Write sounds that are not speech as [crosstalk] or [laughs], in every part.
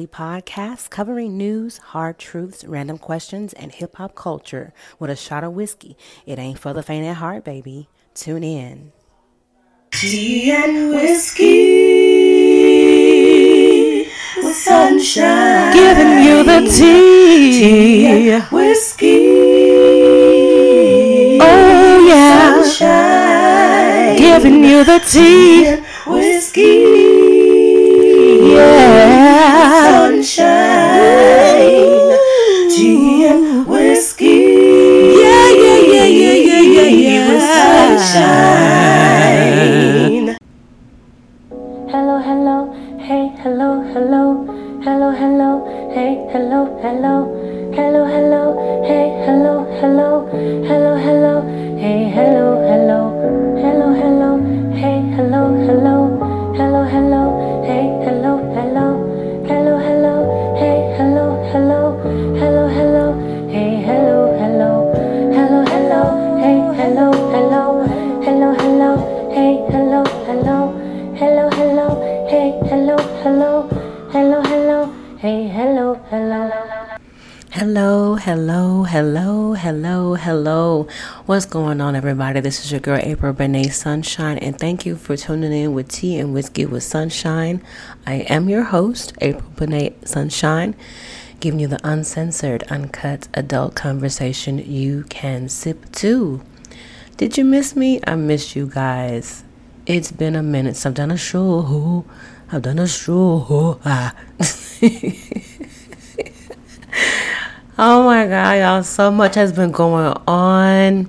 podcast covering news, hard truths, random questions, and hip hop culture with a shot of whiskey. It ain't for the faint at heart, baby. Tune in. Tea and whiskey with sunshine. Giving you the tea. Tea and whiskey. Oh, yeah. Sunshine. Giving you the tea. and whiskey. Hello, Hello, hello, hello, hello. What's going on, everybody? This is your girl, April Benet Sunshine, and thank you for tuning in with Tea and Whiskey with Sunshine. I am your host, April Benet Sunshine, giving you the uncensored, uncut adult conversation you can sip to. Did you miss me? I missed you guys. It's been a minute So I've done a show. I've done a show. [laughs] [laughs] Oh my God, y'all, so much has been going on.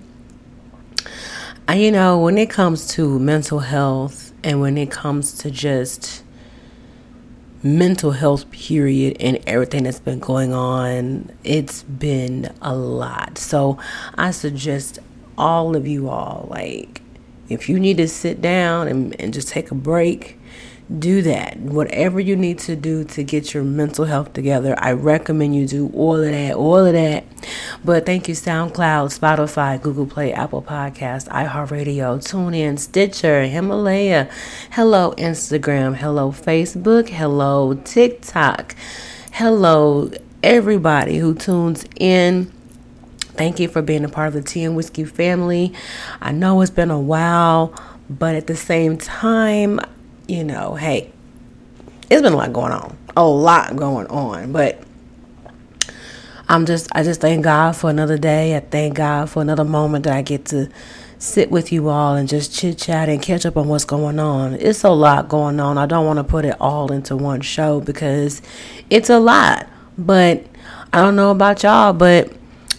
I, you know, when it comes to mental health and when it comes to just mental health, period, and everything that's been going on, it's been a lot. So I suggest all of you all, like, if you need to sit down and, and just take a break, do that. Whatever you need to do to get your mental health together, I recommend you do all of that, all of that. But thank you, SoundCloud, Spotify, Google Play, Apple Podcast, iHeartRadio, TuneIn, Stitcher, Himalaya. Hello, Instagram. Hello, Facebook. Hello, TikTok. Hello, everybody who tunes in. Thank you for being a part of the Tea and Whiskey family. I know it's been a while, but at the same time, you know, hey, it's been a lot going on. A lot going on. But I'm just I just thank God for another day. I thank God for another moment that I get to sit with you all and just chit chat and catch up on what's going on. It's a lot going on. I don't want to put it all into one show because it's a lot. But I don't know about y'all, but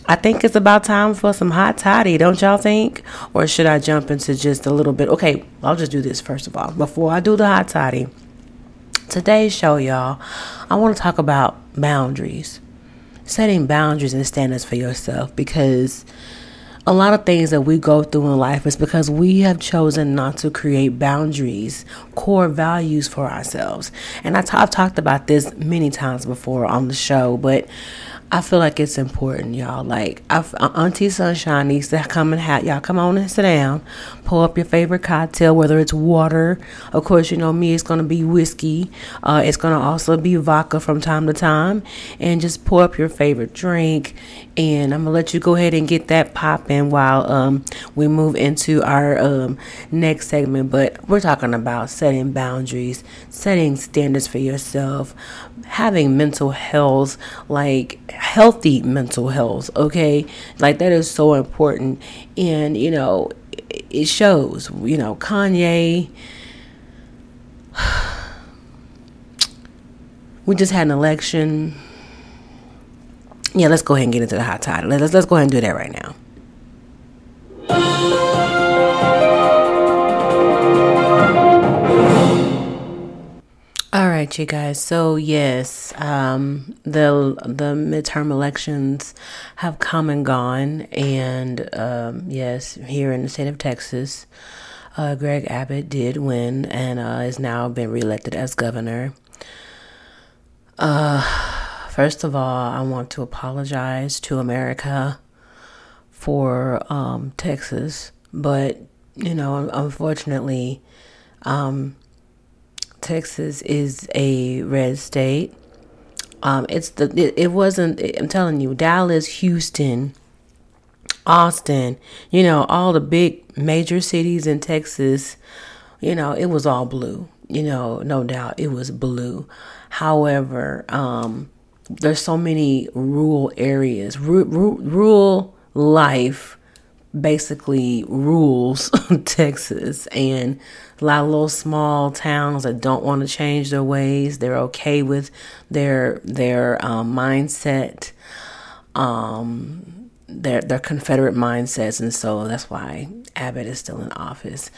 I think it's about time for some hot toddy, don't y'all think? Or should I jump into just a little bit? Okay, I'll just do this first of all. Before I do the hot toddy, today's show, y'all, I want to talk about boundaries. Setting boundaries and standards for yourself because a lot of things that we go through in life is because we have chosen not to create boundaries, core values for ourselves. And i t- I've talked about this many times before on the show, but I feel like it's important, y'all. Like, I've, uh, Auntie Sunshine needs to come and have y'all come on and sit down, pull up your favorite cocktail, whether it's water. Of course, you know me, it's gonna be whiskey. Uh, it's gonna also be vodka from time to time, and just pour up your favorite drink. And I'm gonna let you go ahead and get that popping while um, we move into our um, next segment. But we're talking about setting boundaries, setting standards for yourself, having mental health, like healthy mental health, okay? Like that is so important. And, you know, it shows, you know, Kanye. [sighs] We just had an election. Yeah, let's go ahead and get into the hot toddy. Let's let's go ahead and do that right now. Right, you guys. So yes, um, the the midterm elections have come and gone, and um, yes, here in the state of Texas, uh, Greg Abbott did win and uh, is now been reelected as governor. Uh, first of all, I want to apologize to America for um, Texas, but you know, unfortunately, um, Texas is a red state, Um, it's the it, it wasn't. I'm telling you, Dallas, Houston, Austin. You know, all the big major cities in Texas. You know, it was all blue. You know, no doubt it was blue. However, um, there's so many rural areas, Ru- ru- rural life basically rules [laughs] Texas and a lot of little small towns that don't want to change their ways. They're okay with their their um, mindset, um, their their Confederate mindsets, and so that's why Abbott is still in office.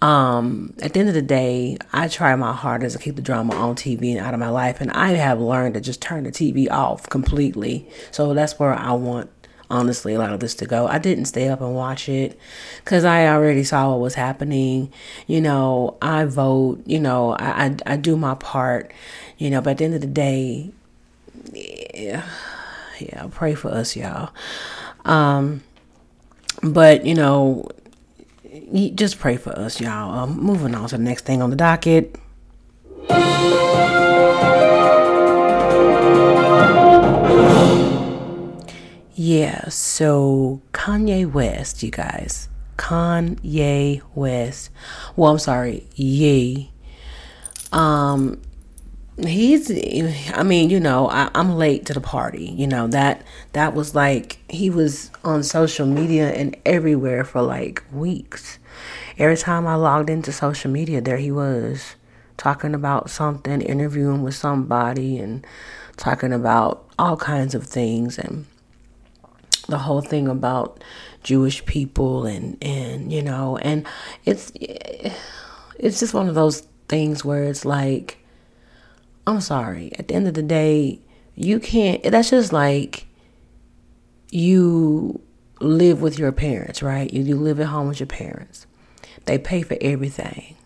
Um, at the end of the day, I try my hardest to keep the drama on TV and out of my life, and I have learned to just turn the TV off completely. So that's where I want honestly a lot of this to go. I didn't stay up and watch it because I already saw what was happening. You know, I vote. You know, I, I, I do my part. You know, but at the end of the day, yeah, yeah, pray for us, y'all. Um, but you know, just pray for us, y'all. Um, moving on to the next thing on the docket. Yeah, so Kanye West, you guys. Kanye West. Well, I'm sorry, Ye. Um, he's. I mean, you know, I, I'm late to the party. You know that that was like he was on social media and everywhere for like weeks. Every time I logged into social media, there he was talking about something, interviewing with somebody, and talking about all kinds of things and the whole thing about Jewish people and and you know and it's it's just one of those things where it's like I'm sorry. At the end of the day you can't that's just like you live with your parents right? You, you live at home with your parents. They pay for everything.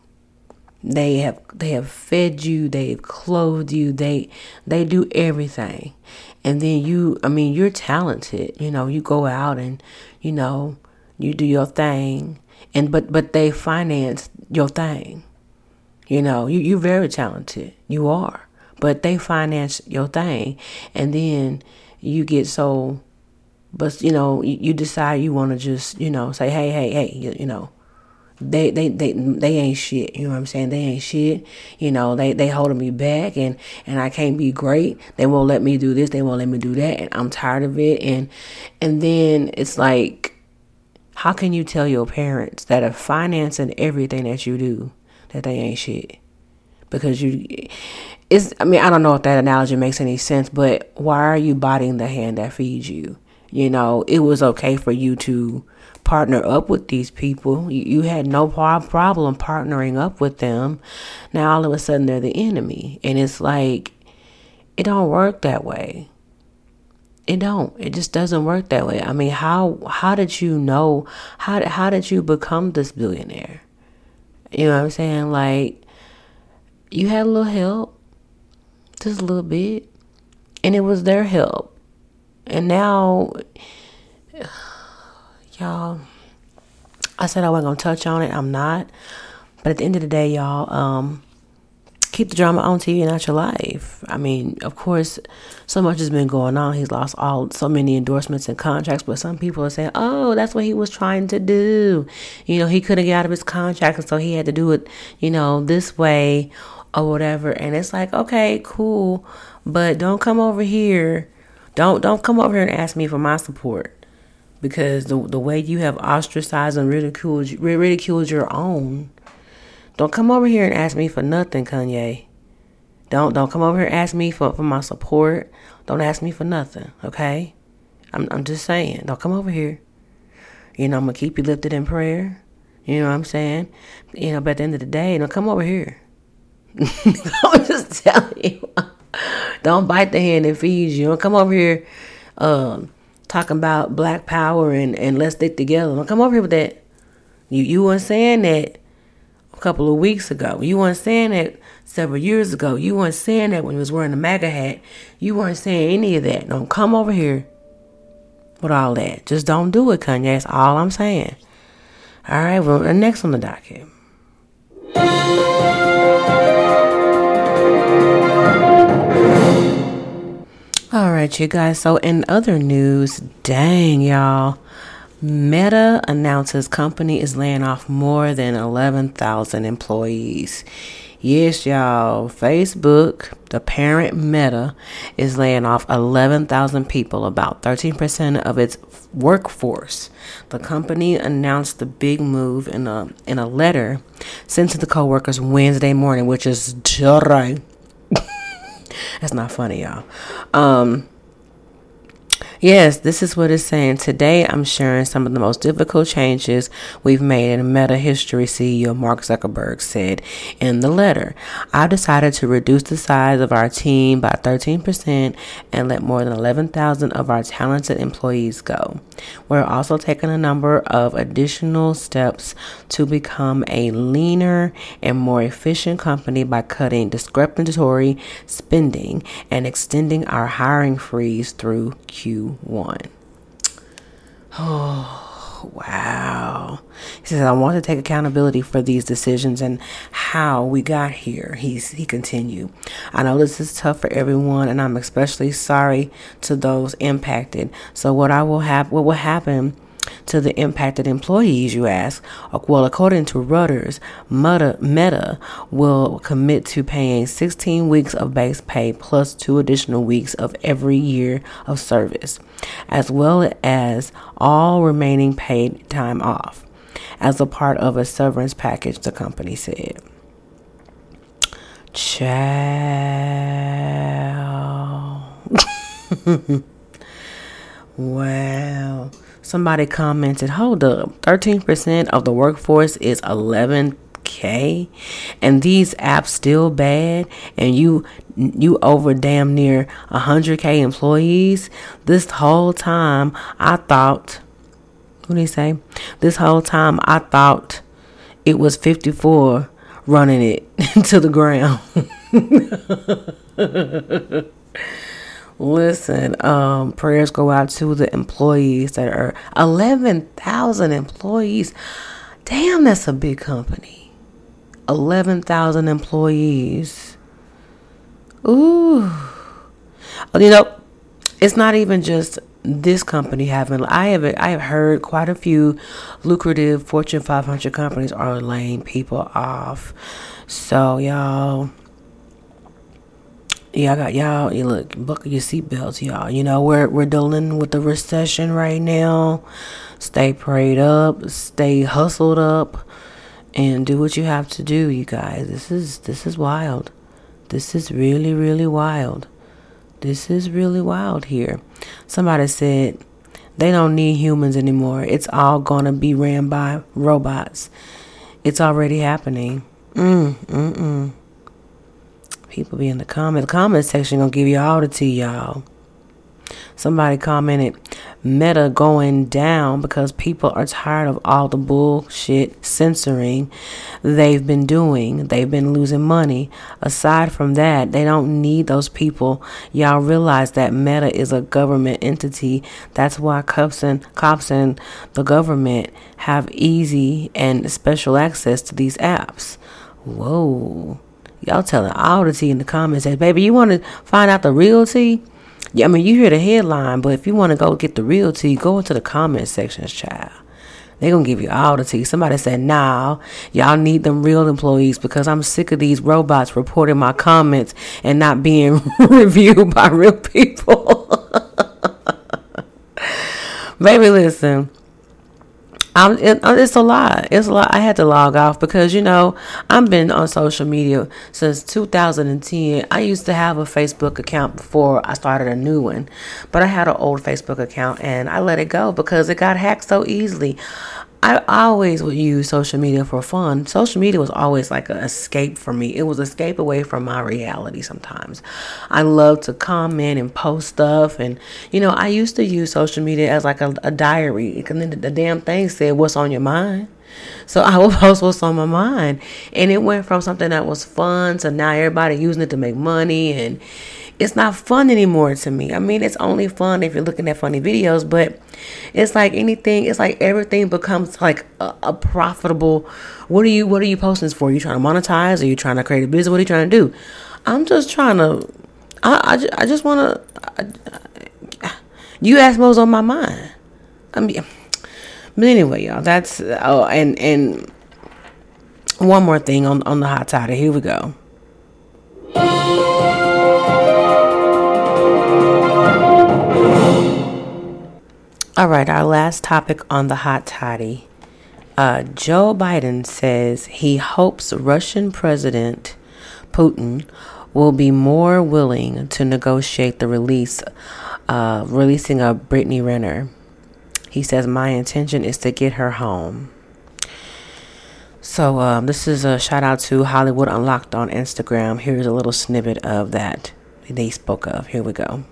They have they have fed you. They've clothed you. They they do everything and then you i mean you're talented you know you go out and you know you do your thing. And but but they finance your thing you know. You you're very talented. You are. But they finance your thing. And then you get so but you know you, you decide you want to just you know say hey hey hey you, you know they they they they ain't shit. You know what I'm saying? They ain't shit. You know they they holding me back, and and I can't be great. They won't let me do this. They won't let me do that, and I'm tired of it. And and then it's like, how can you tell your parents that are financing everything that you do that they ain't shit? Because you, it's. I mean, I don't know if that analogy makes any sense, but why are you biting the hand that feeds you? You know, it was okay for you to partner up with these people. You, you had no problem partnering up with them. Now all of a sudden they're the enemy, and it's like it don't work that way. It don't. It just doesn't work that way. I mean, how how did you know? How how did you become this billionaire? You know what I'm saying? Like you had a little help, just a little bit, and it was their help, and now y'all. I said I wasn't gonna touch on it. I'm not. But at the end of the day, y'all, um, keep the drama on TV and not your life. I mean, of course, so much has been going on. He's lost all so many endorsements and contracts, but some people are saying, "Oh, that's what he was trying to do." You know, he couldn't get out of his contract, and so he had to do it, you know, this way or whatever. And it's like, okay, cool, but don't come over here. Don't don't come over here and ask me for my support because the the way you have ostracized and ridiculed ridiculed your own. Don't come over here and ask me for nothing, Kanye. Don't don't come over here and ask me for, for my support. Don't ask me for nothing, okay? I'm I'm just saying. Don't come over here. You know, I'm gonna keep you lifted in prayer. You know what I'm saying? You know, but at the end of the day, don't come over here. [laughs] I'm just telling you. don't bite the hand that feeds you. Don't come over here um talking about black power and, and let's stick together. Don't come over here with that. You you weren't saying that a couple of weeks ago. You weren't saying that several years ago. You weren't saying that when you was wearing the MAGA hat. You weren't saying any of that. Don't come over here with all that. Just don't do it, Kanye. That's all I'm saying. All right, well, next on the docket. All right, you guys. So, in other news, dang, y'all. Meta announces company is laying off more than 11,000 employees. Yes, y'all. Facebook, the parent Meta, is laying off 11,000 people, about 13% of its workforce. The company announced the big move in a in a letter sent to the coworkers Wednesday morning, which is today. [laughs] That's not funny, y'all. Um, Yes, this is what it's saying. Today, I'm sharing some of the most difficult changes we've made in meta history, CEO Mark Zuckerberg said in the letter. I've decided to reduce the size of our team by 13% and let more than 11,000 of our talented employees go. We're also taking a number of additional steps to become a leaner and more efficient company by cutting discrepancy spending and extending our hiring freeze through Q one. Oh, wow. He says, I want to take accountability for these decisions and how we got here. He's, he continued. I know this is tough for everyone, and I'm especially sorry to those impacted. So, what I will have, what will happen to the impacted employees, you ask? Well, according to Reuters, Meta, will commit to paying 16 weeks of base pay plus two additional weeks of every year of service, as well as all remaining paid time off, as a part of a severance package, the company said. Ciao. wow. [laughs] Somebody commented, hold up, 13% of the workforce is 11k and these apps still bad and you you over damn near 100k employees? This whole time i thought what did he say? This whole time i thought it was 54 running it [laughs] to the ground [laughs] Listen, um, prayers go out to the employees that are 11,000 employees. Damn, that's a big company. 11,000 employees. Ooh. You know, it's not even just this company having I have I have heard quite a few lucrative Fortune 500 companies are laying people off. So y'all yeah, I got y'all. You look, buckle your seatbelts, y'all. You know we're we're dealing with the recession right now. Stay prayed up, stay hustled up, and do what you have to do, you guys. This is this is wild. This is really really wild. This is really wild here. Somebody said they don't need humans anymore. It's all gonna be ran by robots. It's already happening. Mm mm mm. People be in the comment. The comment section gonna give you all the tea, y'all. Somebody commented, Meta going down because people are tired of all the bullshit censoring they've been doing. They've been losing money. Aside from that, they don't need those people. Y'all realize that Meta is a government entity. That's why cops and cops and the government have easy and special access to these apps. Whoa. Y'all telling all the tea in the comments that, baby, you want to find out the real tea? Yeah, I mean, you hear the headline, but if you want to go get the real tea, go into the comment sections, child. They gonna give you all the tea. Somebody said, "Now, nah, y'all need them real employees because I'm sick of these robots reporting my comments and not being [laughs] reviewed by real people." [laughs] Baby, listen. I'm, it, uh, it's a lot. It's a lot. I had to log off because you know I've been on social media since 2010. I used to have a Facebook account before I started a new one, but I had an old Facebook account and I let it go because it got hacked so easily. I always would use social media for fun. Social media was always like an escape for me. It was escape away from my reality sometimes. I love to comment and post stuff. And, you know, I used to use social media as like a, a diary. And then the damn thing said, What's on your mind? So I would [laughs] post what's on my mind. And it went from something that was fun to now everybody using it to make money. And it's not fun anymore to me. I mean, it's only fun if you're looking at funny videos, but it's like anything, it's like everything becomes like a, a profitable. What are you what are you posting this for? Are you trying to monetize? Are you trying to create a business? What are you trying to do? I'm just trying to I, I, I just want to. You asked what was on my mind. I mean, but anyway, y'all. That's oh, and and one more thing on on the hot toddy. Here we go. All right, our last topic on the hot toddy. Uh, Joe Biden says he hopes Russian President Putin will be more willing to negotiate the release, uh, releasing of Brittney Griner. He says, "My intention is to get her home." So um, this is a shout out to Hollywood Unlocked on Instagram. Here's a little snippet of that they spoke of. Here we go.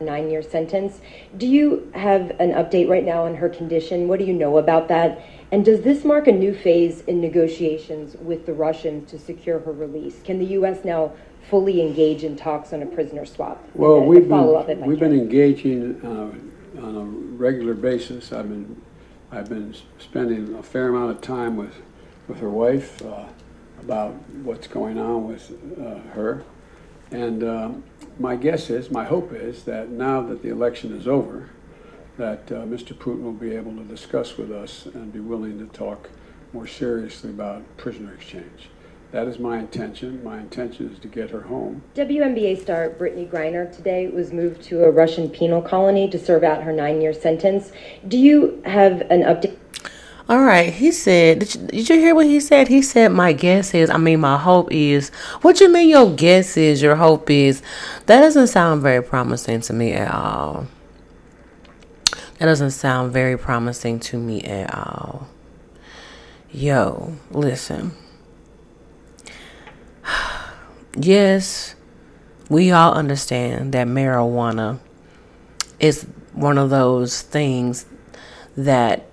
Nine year sentence. Do you have an update right now on her condition? What do you know about that? And does this mark a new phase in negotiations with the Russians to secure her release? Can the U.S. now fully engage in talks on a prisoner swap? Well, we've been, we've been engaging uh, on a regular basis. I've been, I've been spending a fair amount of time with, with her wife uh, about what's going on with uh, her. And um, my guess is, my hope is, that now that the election is over, that uh, Mr. Putin will be able to discuss with us and be willing to talk more seriously about prisoner exchange. That is my intention. My intention is to get her home. WNBA star Brittney Griner today was moved to a Russian penal colony to serve out her nine year sentence. Do you have an update? All right, he said. Did you, did you hear what he said? He said, "My guess is. I mean, my hope is. What you mean? Your guess is. Your hope is. That doesn't sound very promising to me at all. That doesn't sound very promising to me at all. Yo, listen. [sighs] Yes, we all understand that marijuana is one of those things that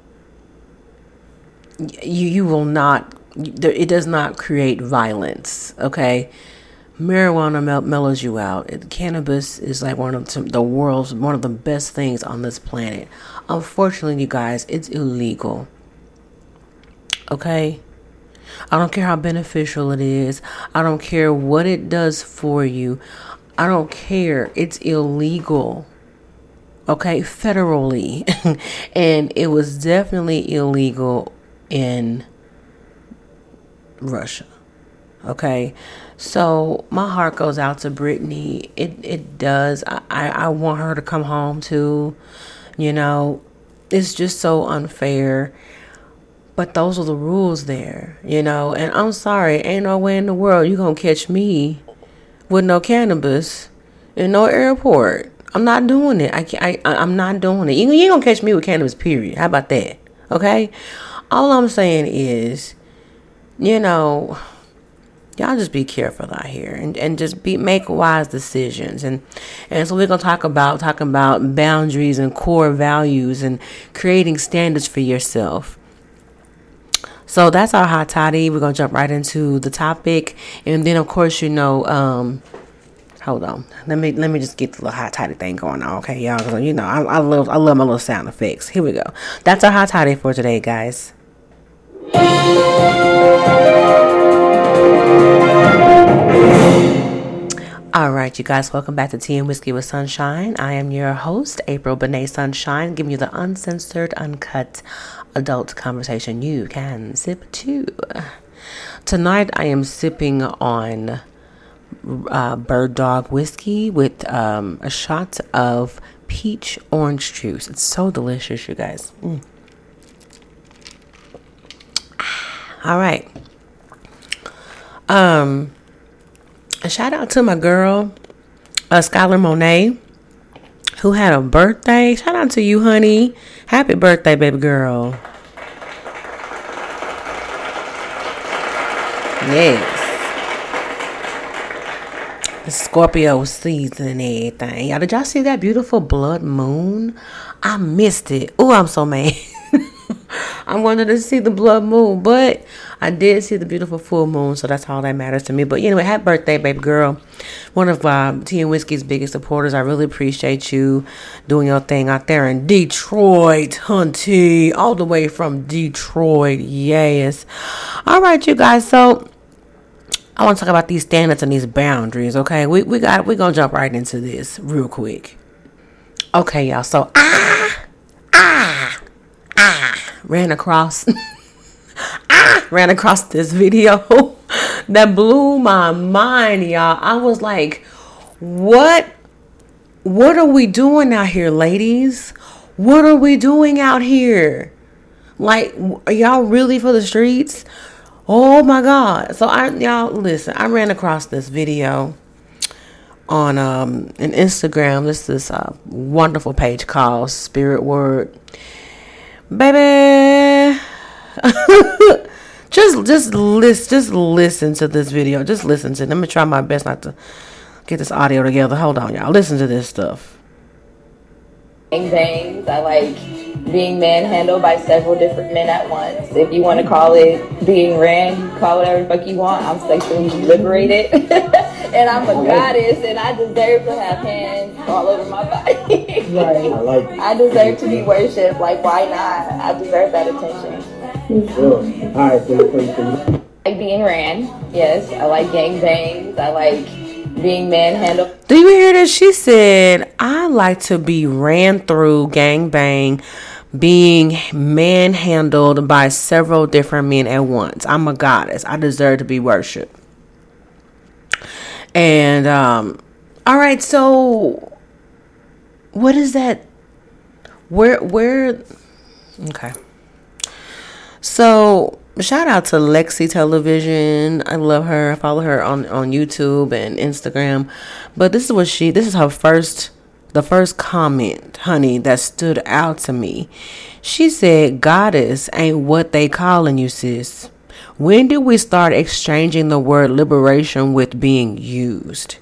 you you will not it does not create violence okay? Marijuana mel- mellows you out. It, cannabis is like one of the world's one of the best things on this planet. Unfortunately you guys it's illegal okay? I don't care how beneficial it is. I don't care what it does for you. I don't care. It's illegal okay? Federally. [laughs] And it was definitely illegal in Russia. Okay, so my heart goes out to Brittney. It it does. I, I, want her to come home too. You know, it's just so unfair. But those are the rules there, you know. And I'm sorry, ain't no way in the world you gonna catch me with no cannabis in no airport. I'm not doing it. I can't, I I'm not doing it. You, you ain't gonna catch me with cannabis. Period. How about that? Okay. All I'm saying is, you know, y'all just be careful out here and, and just be make wise decisions and and so we're gonna talk about talking about boundaries and core values and creating standards for yourself. So that's our hot toddy. We're gonna jump right into the topic, and then of course you know, um, hold on, let me let me just get the little hot toddy thing going on, okay, y'all? Because you know I, I love I love my little sound effects. Here we go. That's our hot toddy for today, guys. All right, you guys, welcome back to Tea and Whiskey with Sunshine. I am your host, April Benet Sunshine, giving you the uncensored, uncut adult conversation you can sip to. Tonight, I am sipping on uh, Bird Dog whiskey with um, a shot of peach orange juice. It's so delicious, you guys. Mm. All right. Um, a shout out to my girl, uh, Skylar Monet, who had a birthday. Shout out to you, honey. Happy birthday, baby girl. Yes. Scorpio season and everything. Y'all, did y'all see that beautiful blood moon? I missed it. Oh, I'm so mad. [laughs] I wanted to see the blood moon, but I did see the beautiful full moon, so that's all that matters to me. But anyway, happy birthday, baby girl. One of uh, Tea and Whiskey's biggest supporters. I really appreciate you doing your thing out there in Detroit, Hunty, all the way from Detroit. Yes. All right, you guys. So I want to talk about these standards and these boundaries. Okay, we we got we gonna jump right into this real quick. Okay, y'all. So ah ah ah ran across [laughs] ah ran across this video [laughs] that blew my mind, y'all. I was like, what what are we doing out here, ladies? What are we doing out here? Like, are y'all really for the streets? Oh my God. So I y'all listen, I ran across this video on um an Instagram. This is a wonderful page called Spirit Word. Baby [laughs] just just listen just listen to this video. Just listen to it. Let me try my best not to get this audio together. Hold on, y'all. Listen to this stuff. Gang bangs. I like being manhandled by several different men at once. If you want to call it being ran, you call whatever the fuck you want. I'm sexually liberated. [laughs] and I'm a goddess and I deserve to have hands all over my body. Right. I like. [laughs] I deserve to be worshipped. Like why not? I deserve that attention. Sure. All right, so, so I like being ran. Yes. I like gang bangs. I like being manhandled. Do you hear that? She said, I like to be ran through, gang bang, being manhandled by several different men at once. I'm a goddess. I deserve to be worshipped. And um all right, so what is that where where okay. So shout out to Lexi Television. I love her. I follow her on on YouTube and Instagram. But this is what she this is her first the first comment, honey, that stood out to me. She said, Goddess ain't what they calling you, sis. When did we start exchanging the word liberation with being used?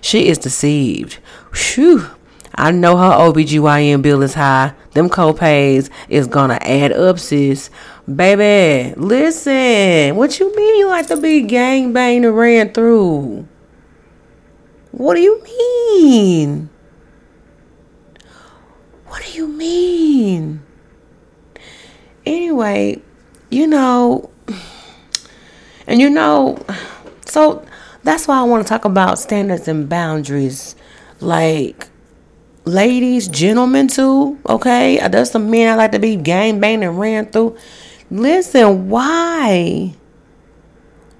She is deceived. Phew. I know her OBGYN bill is high. Them copays is gonna add up, sis. Baby, listen. What you mean you like to be gang banged and ran through? What do you mean? What do you mean? Anyway, you know, and you know, so that's why I want to talk about standards and boundaries. Like, ladies, gentlemen, too, okay? Uh, There's some men I like to be gang banged and ran through. Listen, why?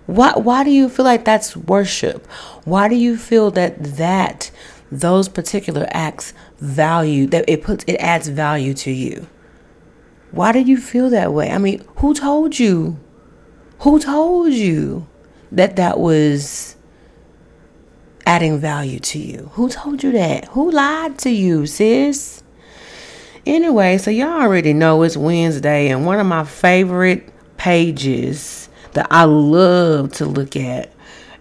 Why, why do you feel like that's worship? Why do you feel that that those particular acts value that it puts it adds value to you? Why do you feel that way? I mean, who told you? Who told you that that was adding value to you? Who told you that? Who lied to you, sis? Anyway, so y'all already know it's Wednesday, and one of my favorite pages that I love to look at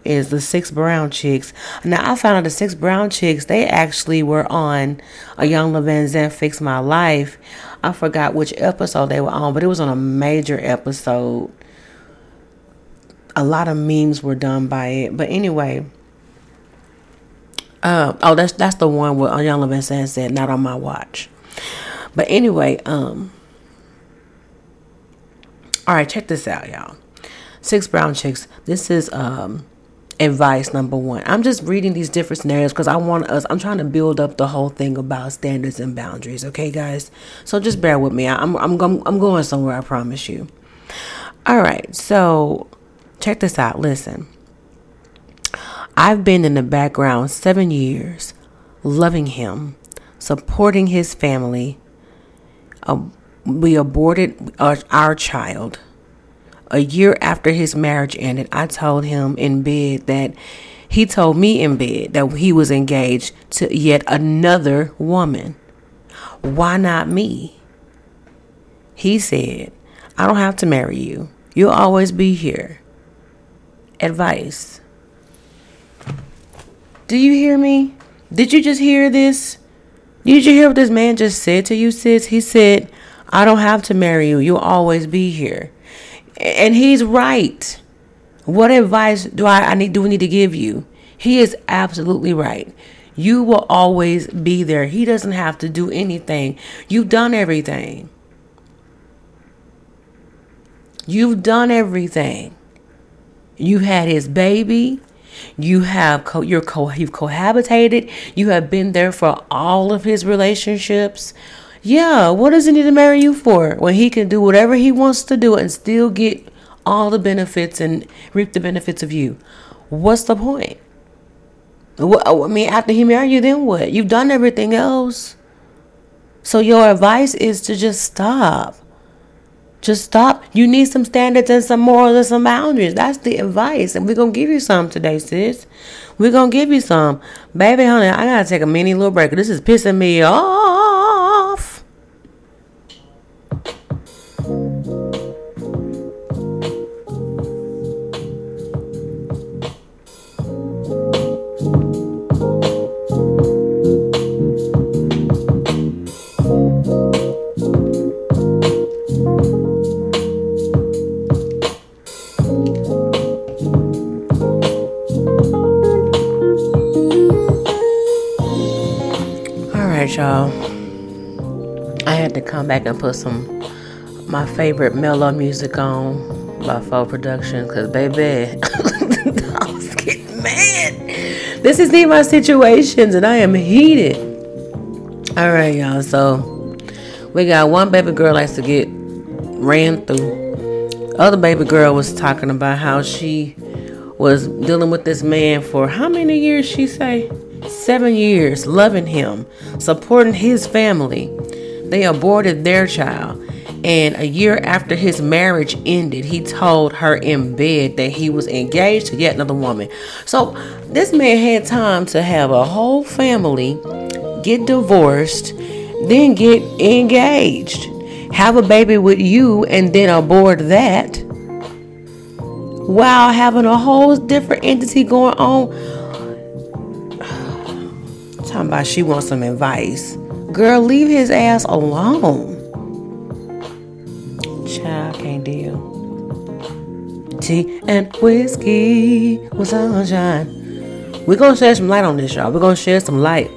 is the six brown chicks. Now I found out the six brown chicks they actually were on a Young Van Zandt Fix My Life. I forgot which episode they were on, but it was on a major episode. A lot of memes were done by it, but anyway. Uh, oh, that's that's the one where Iyanla Vanzant said, "Not on my watch." But anyway, um, all right, check this out, y'all. Six brown chicks. This is um advice number one. I'm just reading these different scenarios because I want us. I'm trying to build up the whole thing about standards and boundaries. Okay, guys. So just bear with me. I'm I'm I'm, I'm going somewhere. I promise you. All right. So check this out. Listen. I've been in the background seven years, loving him, supporting his family. Uh, we aborted our, our child. A year after his marriage ended, I told him in bed that he told me in bed that he was engaged to yet another woman. Why not me? He said, I don't have to marry you. You'll always be here. Advice. Do you hear me? Did you just hear this? Did you hear what this man just said to you, sis? He said, I don't have to marry you. You'll always be here. And he's right. What advice do I, I need do we need to give you? He is absolutely right. You will always be there. He doesn't have to do anything. You've done everything. You've done everything. You had his baby. You have co- you're co- you've cohabitated. You have been there for all of his relationships. Yeah, what does he need to marry you for when he can do whatever he wants to do and still get all the benefits and reap the benefits of you? What's the point? What, I mean, after he married you, then what? You've done everything else. So your advice is to just stop. Just stop. You need some standards and some morals and some boundaries. That's the advice. And we're going to give you some today, sis. We're going to give you some. Baby, honey, I got to take a mini little break. This is pissing me off. Come back and put some my favorite mellow music on by Faux Production because, baby, [laughs] mad. This is these my situations and I am heated. All right, y'all. So we got one baby girl likes to get ran through. Other baby girl was talking about how she was dealing with this man for how many years she say? Seven years, loving him, supporting his family. They aborted their child. And a year after his marriage ended, he told her in bed that he was engaged to yet another woman. So this man had time to have a whole family, get divorced, then get engaged, have a baby with you, and then abort that while having a whole different entity going on. [sighs] Talking about she wants some advice. Girl, leave his ass alone. Child can't deal. Tea and whiskey with sunshine. We're gonna shed some light on this, y'all. We're gonna shed some light.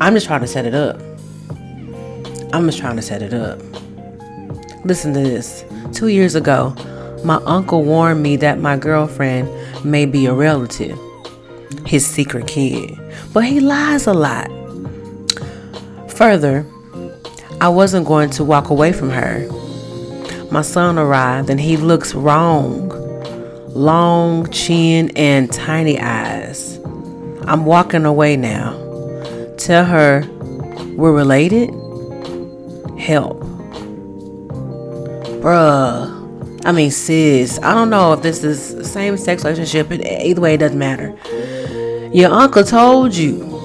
I'm just trying to set it up. I'm just trying to set it up. Listen to this. Two years ago, my uncle warned me that my girlfriend may be a relative, his secret kid. But he lies a lot. Further, I wasn't going to walk away from her. My son arrived and he looks wrong. Long chin and tiny eyes. I'm walking away now. Tell her we're related. Help. Bruh. I mean, sis, I don't know if this is same sex relationship. Either way, it doesn't matter. Your uncle told you.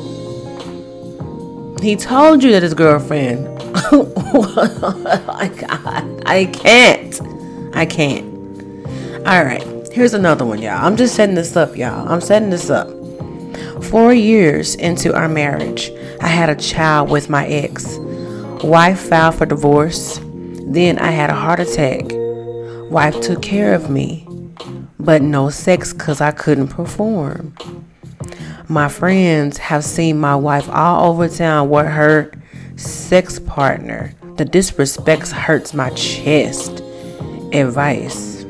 He told you that his girlfriend. oh my God. I can't. I can't. All right. Here's another one, y'all. I'm just setting this up, y'all. I'm setting this up. Four years into our marriage, I had a child with my ex. Wife filed for divorce. Then I had a heart attack. Wife took care of me, but no sex because I couldn't perform. My friends have seen my wife all over town with her sex partner. The disrespect hurts my chest. Advice.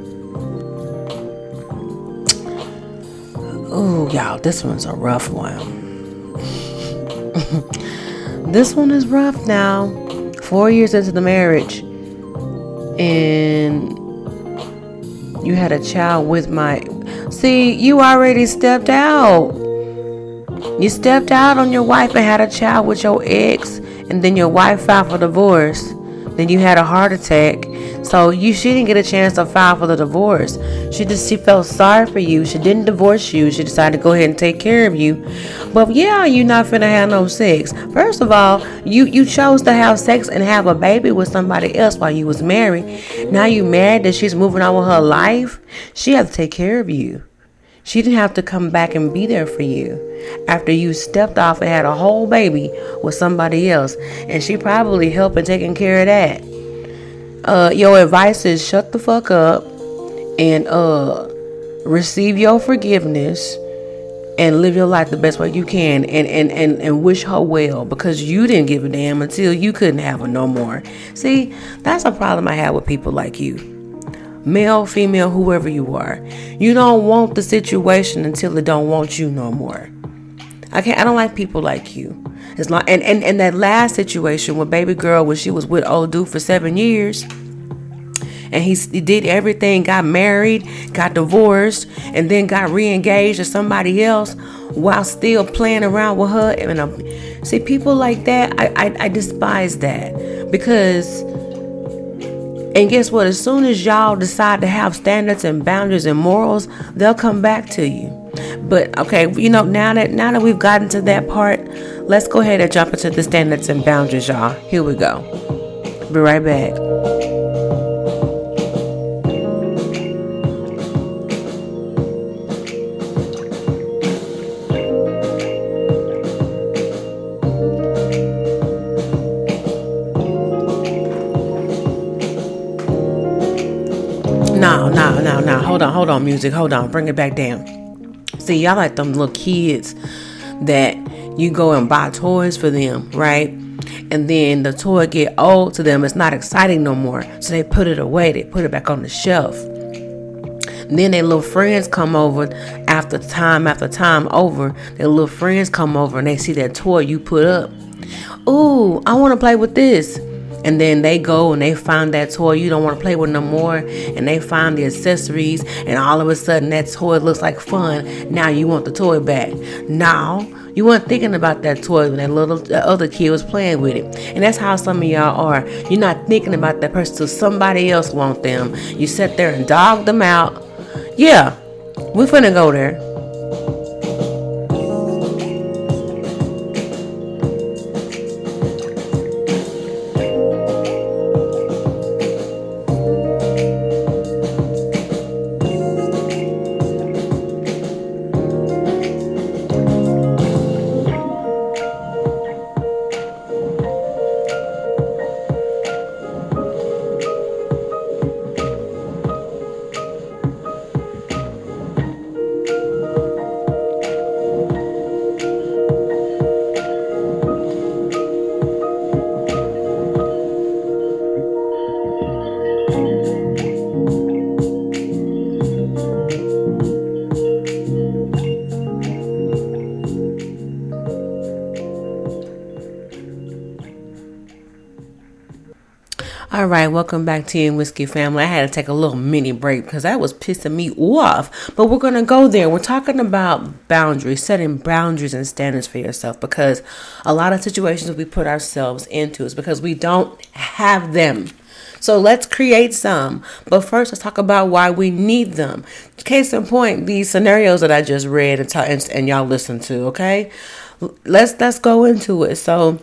Ooh, y'all, this one's a rough one. [laughs] this one is rough now. Four years into the marriage, and you had a child with my. See, you already stepped out. You stepped out on your wife and had a child with your ex, and then your wife filed for divorce. Then you had a heart attack. So you she didn't get a chance to file for the divorce. She just she felt sorry for you. She didn't divorce you. She decided to go ahead and take care of you. But yeah, you not finna have no sex. First of all, you you chose to have sex and have a baby with somebody else while you was married. Now you mad that she's moving on with her life. She has to take care of you. She didn't have to come back and be there for you after you stepped off and had a whole baby with somebody else, and she probably helped in taking care of that. Uh, your advice is shut the fuck up and uh receive your forgiveness and live your life the best way you can and, and, and, and wish her well because you didn't give a damn until you couldn't have her no more. See, that's a problem I have with people like you. Male, female, whoever you are. You don't want the situation until it don't want you no more. I can't I don't like people like you. It's not and, and, and that last situation with baby girl when she was with old dude for seven years and he, he did everything, got married, got divorced, and then got re-engaged to somebody else while still playing around with her. And um, see, people like that, I, I, I despise that because. And guess what? As soon as y'all decide to have standards and boundaries and morals, they'll come back to you. But okay, you know, now that now that we've gotten to that part, let's go ahead and jump into the standards and boundaries, y'all. Here we go. Be right back. Hold on, music. Hold on. Bring it back down. See, y'all like them little kids that you go and buy toys for them, right? And then the toy get old to them. It's not exciting no more. So they put it away. They put it back on the shelf. And then their little friends come over after time after time over. Their little friends come over and they see that toy you put up. Ooh, I want to play with this. And then they go and they find that toy you don't want to play with no more. And they find the accessories. And all of a sudden, that toy looks like fun. Now you want the toy back. Now, you weren't thinking about that toy when that little the other kid was playing with it. And that's how some of y'all are. You're not thinking about that person till somebody else want them. You sit there and dog them out. Yeah, we're finna go there. All right, welcome back to and Whiskey family. I had to take a little mini break because that was pissing me off. But we're to go there. We're talking about boundaries, setting boundaries and standards for yourself because a lot of situations we put ourselves into is because we don't have them. So let's create some. But first, let's talk about why we need them. Case in point, these scenarios that I just read and, ta- and, and y'all listen to, okay? Let's let's go into it. So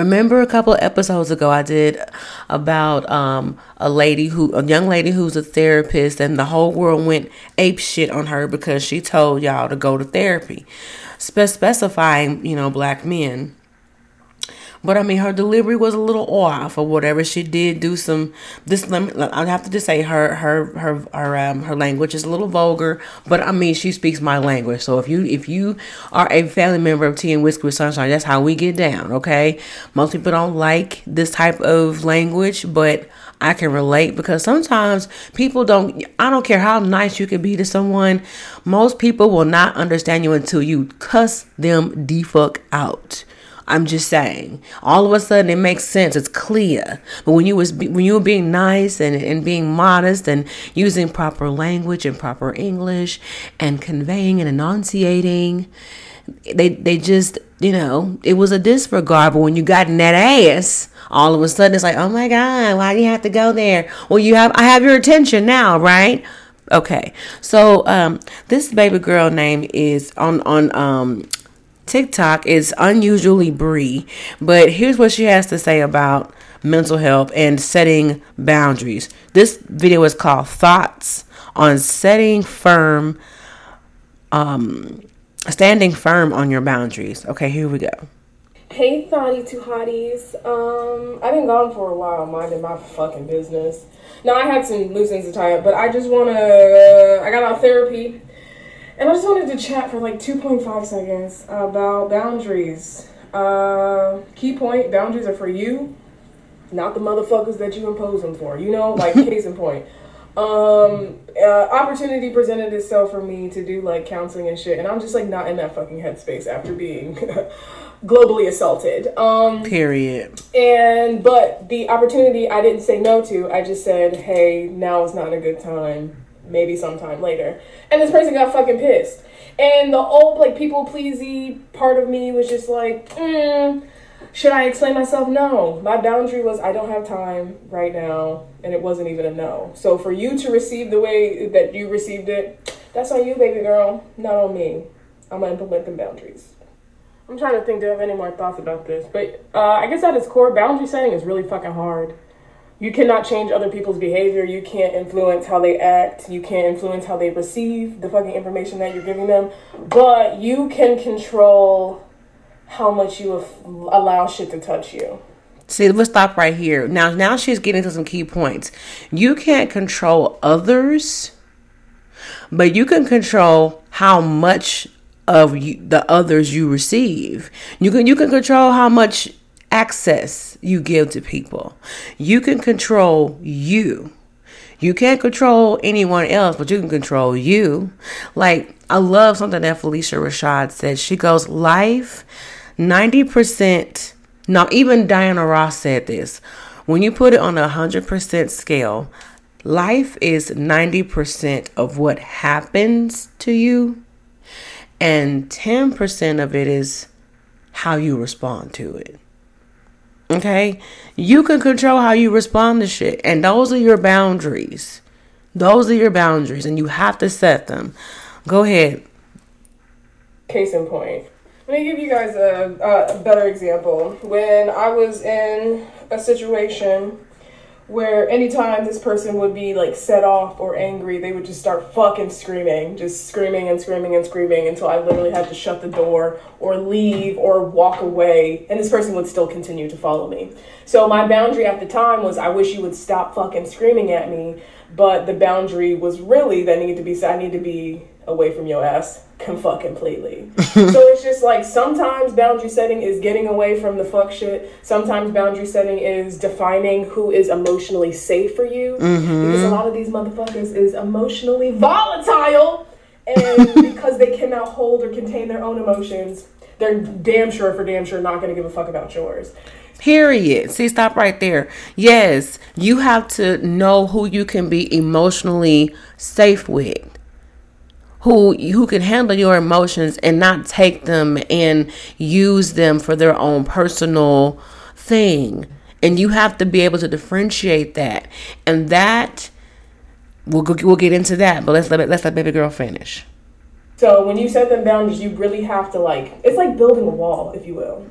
Remember a couple episodes ago I did about um, a lady who a young lady who's a therapist and the whole world went ape shit on her because she told y'all to go to therapy. Spe- specifying, you know, black men. But I mean, her delivery was a little off, or whatever. She did do some. This I have to just say her her her her um her language is a little vulgar, but I mean, she speaks my language. So if you if you are a family member of Tea and Whiskey with Sunshine, that's how we get down. Okay, most people don't like this type of language, but I can relate because sometimes people don't, I don't care how nice you can be to someone, most people will not understand you until you cuss them the fuck out. I'm just saying. All of a sudden, it makes sense. It's clear. But when you was when you were being nice and, and being modest and using proper language and proper English and conveying and enunciating, they they just you know it was a disregard. But when you got in that ass, all of a sudden it's like, oh my god, why do you have to go there? Well, you have I have your attention now, right? Okay, so um, this baby girl name is on on um, TikTok is unusually Bree, but here's what she has to say about mental health and setting boundaries. This video is called Thoughts on Setting Firm um, standing firm on your boundaries. Okay, here we go. Hey, thotty two hotties. Um, I've been gone for a while, minding my fucking business. Now I had some loose ends to tie up, but I just wanna. I got out therapy, and I just wanted to chat for like 2.5 seconds about boundaries. Uh, key point: boundaries are for you, not the motherfuckers that you impose them for. You know, [laughs] like case in point. Um, uh, opportunity presented itself for me to do like counseling and shit, and I'm just like not in that fucking headspace after being [laughs] globally assaulted. Um, Period. and but the opportunity I didn't say no to. I just said, "Hey, now is not a good time. Maybe sometime later." And this person got fucking pissed. And the old like people pleasy part of me was just like, mm, "Should I explain myself?" No. My boundary was I don't have time right now, and it wasn't even a no. So for you to receive the way that you received it, that's on you, baby girl, not on me. I'm gonna implement them boundaries. I'm trying to think. Do I have any more thoughts about this? But uh, I guess at its core, boundary setting is really fucking hard. You cannot change other people's behavior. You can't influence how they act. You can't influence how they receive the fucking information that you're giving them. But you can control how much you af- allow shit to touch you. See, let's stop right here. Now, now she's getting to some key points. You can't control others, but you can control how much of you, the others you receive. You can you can control how much access you give to people. You can control you. You can't control anyone else, but you can control you. Like I love something that Phylicia Rashad said. She goes, "Life, ninety percent." Now, even Diana Ross said this. When you put it on a hundred percent scale, life is ninety percent of what happens to you, and 10% of it is how you respond to it. Okay? You can control how you respond to shit, and those are your boundaries. Those are your boundaries, and you have to set them. Go ahead. Case in point. Let me give you guys a, a better example. When I was in a situation where anytime this person would be like set off or angry, they would just start fucking screaming, just screaming and screaming and screaming until I literally had to shut the door or leave or walk away, and this person would still continue to follow me. So my boundary at the time was I wish you would stop fucking screaming at me, but the boundary was really that needed to be I need to be away from your ass can [laughs] fuck completely. [laughs] so it's just like sometimes boundary setting is getting away from the fuck shit. Sometimes boundary setting is defining who is emotionally safe for you. Mm-hmm. Because a lot of these motherfuckers is emotionally volatile. And [laughs] because they cannot hold or contain their own emotions, they're damn sure for damn sure not gonna give a fuck about yours. Period. See, stop right there. Yes, you have to know who you can be emotionally safe with. Who who can handle your emotions and not take them and use them for their own personal thing. And you have to be able to differentiate that. And that we'll go, we'll get into that, but let's let let's let baby girl finish. So when you set them boundaries, you really have to like it's like building a wall, if you will.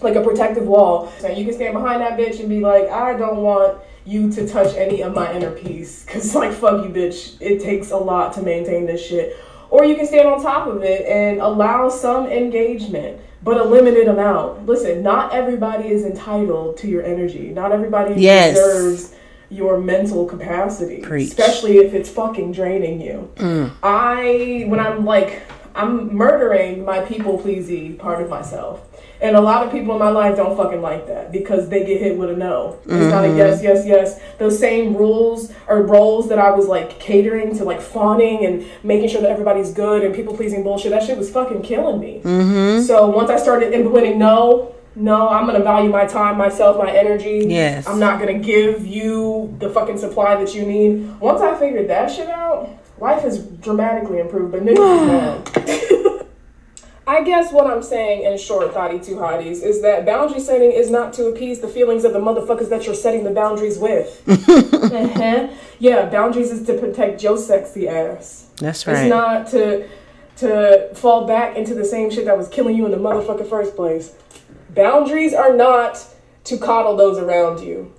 Like a protective wall. So you can stand behind that bitch and be like, I don't want you to touch any of my inner peace. Cause like fuck you bitch. It takes a lot to maintain this shit. Or you can stand on top of it and allow some engagement, but a limited amount. Listen, not everybody is entitled to your energy. Not everybody Yes. deserves your mental capacity. Preach. Especially if it's fucking draining you. Mm. I when I'm like I'm murdering my people pleasy part of myself. And a lot of people in my life don't fucking like that because they get hit with a no. It's not a mm-hmm. yes, yes, yes. Those same rules or roles that I was like catering to, like fawning and making sure that everybody's good and people pleasing bullshit, that shit was fucking killing me. Mm-hmm. So once I started implementing no, no, I'm gonna value my time, myself, my energy. Yes. I'm not gonna give you the fucking supply that you need. Once I figured that shit out, life has dramatically improved, but niggas is mad. I guess what I'm saying in short, thotty two hotties, is that boundary setting is not to appease the feelings of the motherfuckers that you're setting the boundaries with. [laughs] uh-huh. Yeah, boundaries is to protect your sexy ass. That's right. It's not to to fall back into the same shit that was killing you in the motherfucking first place. Boundaries are not to coddle those around you.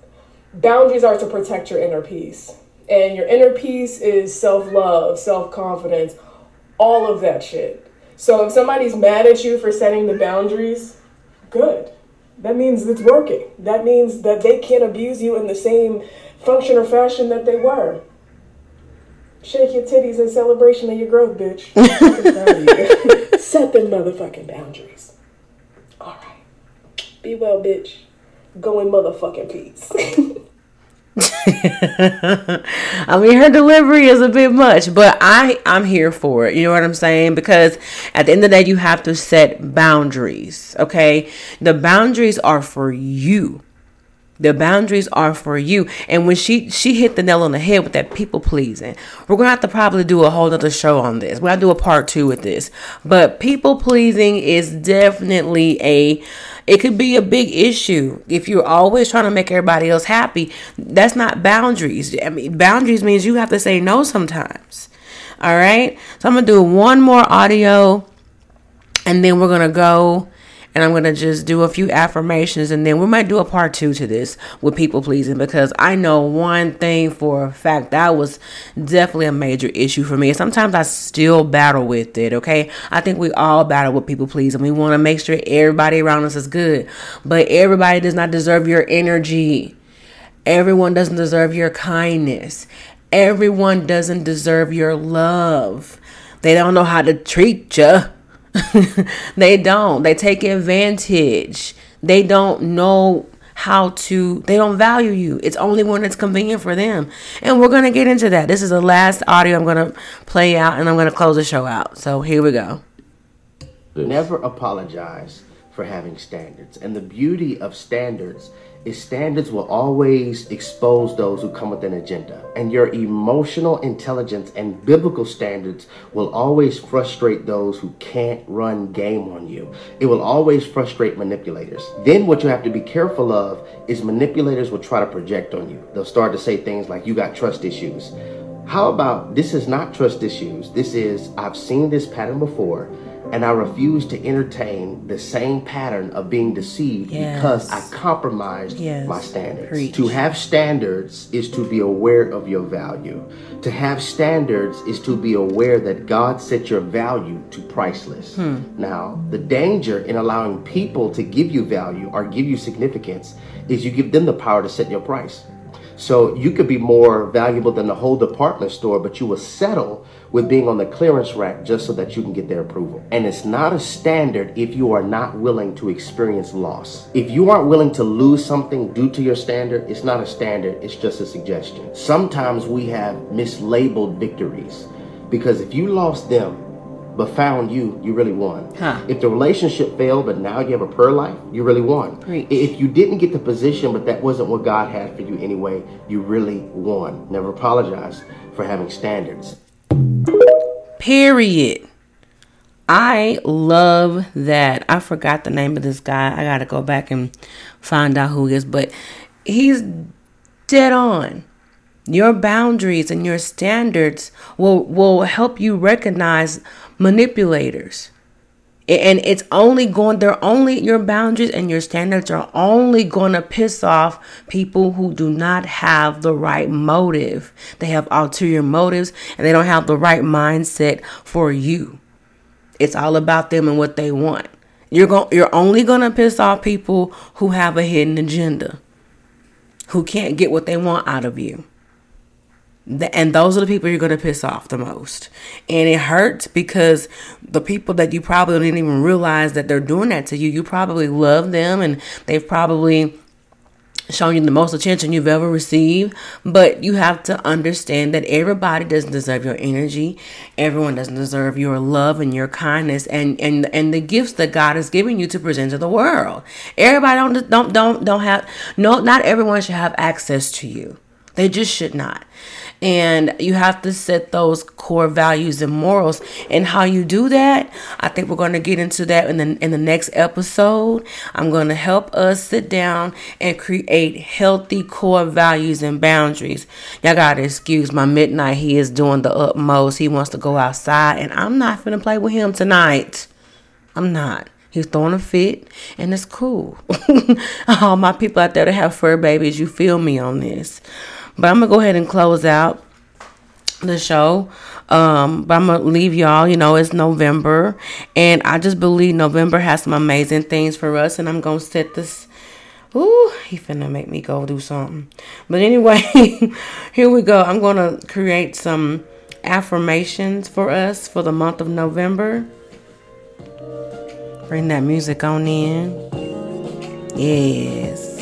Boundaries are to protect your inner peace. And your inner peace is self love, self confidence, all of that shit. So if somebody's mad at you for setting the boundaries, good. That means it's working. That means that they can't abuse you in the same function or fashion that they were. Shake your titties in celebration of your growth, bitch. Fucking proud of you. Set them motherfucking boundaries. All right. Be well, bitch. Go in motherfucking peace. [laughs] [laughs] I mean, her delivery is a bit much, but I I'm here for it. You know what I'm saying? Because at the end of the day, you have to set boundaries. Okay, the boundaries are for you. The boundaries are for you. And when she she hit the nail on the head with that people pleasing, we're gonna have to probably do a whole other show on this. We're gonna do a part two with this. But people pleasing is definitely a it could be a big issue if you're always trying to make everybody else happy. That's not boundaries. I mean, boundaries means you have to say no sometimes. All right. So I'm gonna do one more audio, and then we're gonna go and I'm gonna just do a few affirmations, and then we might do a part two to this with people pleasing because I know one thing for a fact that was definitely a major issue for me. Sometimes I still battle with it. Okay, I think we all battle with people pleasing. We want to make sure everybody around us is good, but everybody does not deserve your energy. Everyone doesn't deserve your kindness. Everyone doesn't deserve your love. They don't know how to treat you. [laughs] they don't. They take advantage. They don't know how to they don't value you. It's only when it's convenient for them. And we're going to get into that. This is the last audio I'm going to play out and I'm going to close the show out. So here we go. Never apologize for having standards. And the beauty of standards is standards will always expose those who come with an agenda. And your emotional intelligence and biblical standards will always frustrate those who can't run game on you. It will always frustrate manipulators. Then what you have to be careful of is manipulators will try to project on you. They'll start to say things like you got trust issues. How about this is not trust issues. This is I've seen this pattern before and I refuse to entertain the same pattern of being deceived Yes. because I compromised Yes. my standards. Preach. To have standards is to be aware of your value. To have standards is to be aware that God set your value to priceless. Hmm. Now, the danger in allowing people to give you value or give you significance is you give them the power to set your price. So you could be more valuable than the whole department store, but you will settle with being on the clearance rack just so that you can get their approval. And it's not a standard if you are not willing to experience loss. If you aren't willing to lose something due to your standard, it's not a standard, it's just a suggestion. Sometimes we have mislabeled victories because if you lost them, but found you, you really won. Huh. If the relationship failed, but now you have a prayer life, you really won. Preach. If you didn't get the position, but that wasn't what God had for you anyway, you really won. Never apologize for having standards. Period. I love that. I forgot the name of this guy. I got to go back and find out who he is, but he's dead on. Your boundaries and your standards will will help you recognize manipulators. And it's only going, they're only, your boundaries and your standards are only going to piss off people who do not have the right motive. They have ulterior motives and they don't have the right mindset for you. It's all about them and what they want. You're going, you're only going to piss off people who have a hidden agenda, who can't get what they want out of you. And those are the people you're going to piss off the most. And it hurts because the people that you probably didn't even realize that they're doing that to you, you probably love them and they've probably shown you the most attention you've ever received. But you have to understand that everybody doesn't deserve your energy. Everyone doesn't deserve your love and your kindness and, and, and the gifts that God has given you to present to the world. Everybody don't don't don't don't have no not everyone should have access to you. They just should not. And you have to set those core values and morals. And how you do that, I think we're going to get into that in the in the next episode. I'm going to help us sit down and create healthy core values and boundaries. Y'all got to excuse my midnight. He is doing the utmost. He wants to go outside, and I'm not to play with him tonight. I'm not. He's throwing a fit, and it's cool. [laughs] All my people out there that have fur babies, you feel me on this. But I'm gonna go ahead and close out. the show. Um, but I'm gonna leave y'all. You know, it's November, and I just believe November has some amazing things for us. And I'm gonna set this. Ooh, he finna make me go do something. But anyway, [laughs] here we go. I'm gonna create some affirmations for us for the month of November. Bring that music on in. Yes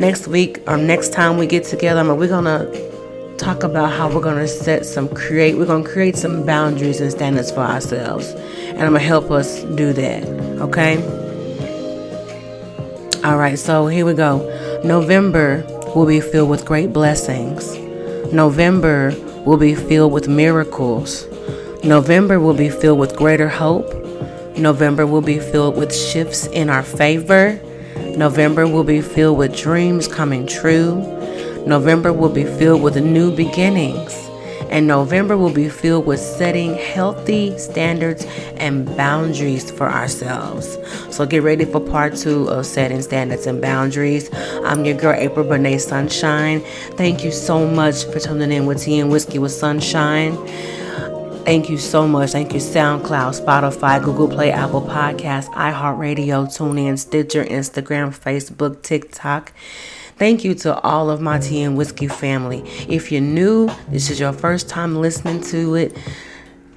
next week or next time we get together, um, we're gonna talk about how we're gonna set some create. We're gonna create some boundaries and standards for ourselves, and I'm gonna help us do that. Okay. All right. So here we go. November will be filled with great blessings. November will be filled with miracles. November will be filled with greater hope. November will be filled with shifts in our favor. November will be filled with dreams coming true. November will be filled with new beginnings. And November will be filled with setting healthy standards and boundaries for ourselves. So get ready for part two of setting standards and boundaries. I'm your girl, April Bernay Sunshine. Thank you so much for tuning in with Tea and Whiskey with Sunshine. Thank you so much. Thank you, SoundCloud, Spotify, Google Play, Apple Podcasts, iHeartRadio, TuneIn, Stitcher, Instagram, Facebook, TikTok. Thank you to all of my tea and whiskey family. If you're new, this is your first time listening to it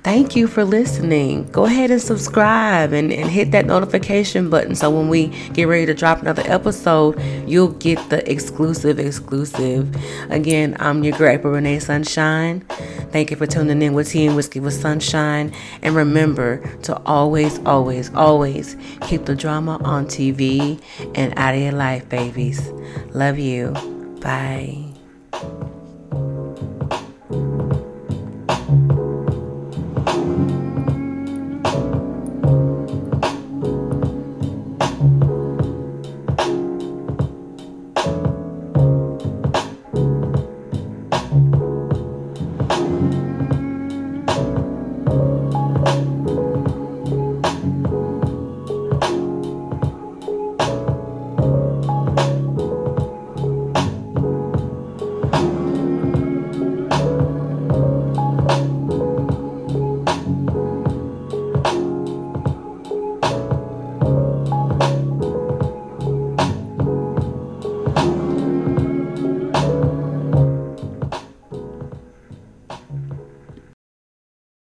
thank you for listening. Go ahead and subscribe and, and hit that notification button so when we get ready to drop another episode, you'll get the exclusive exclusive. Again, I'm your great April Bernay Sunshine. Thank you for tuning in with Tea and Whiskey with Sunshine. And remember to always, always, always keep the drama on TV and out of your life, babies. Love you. Bye.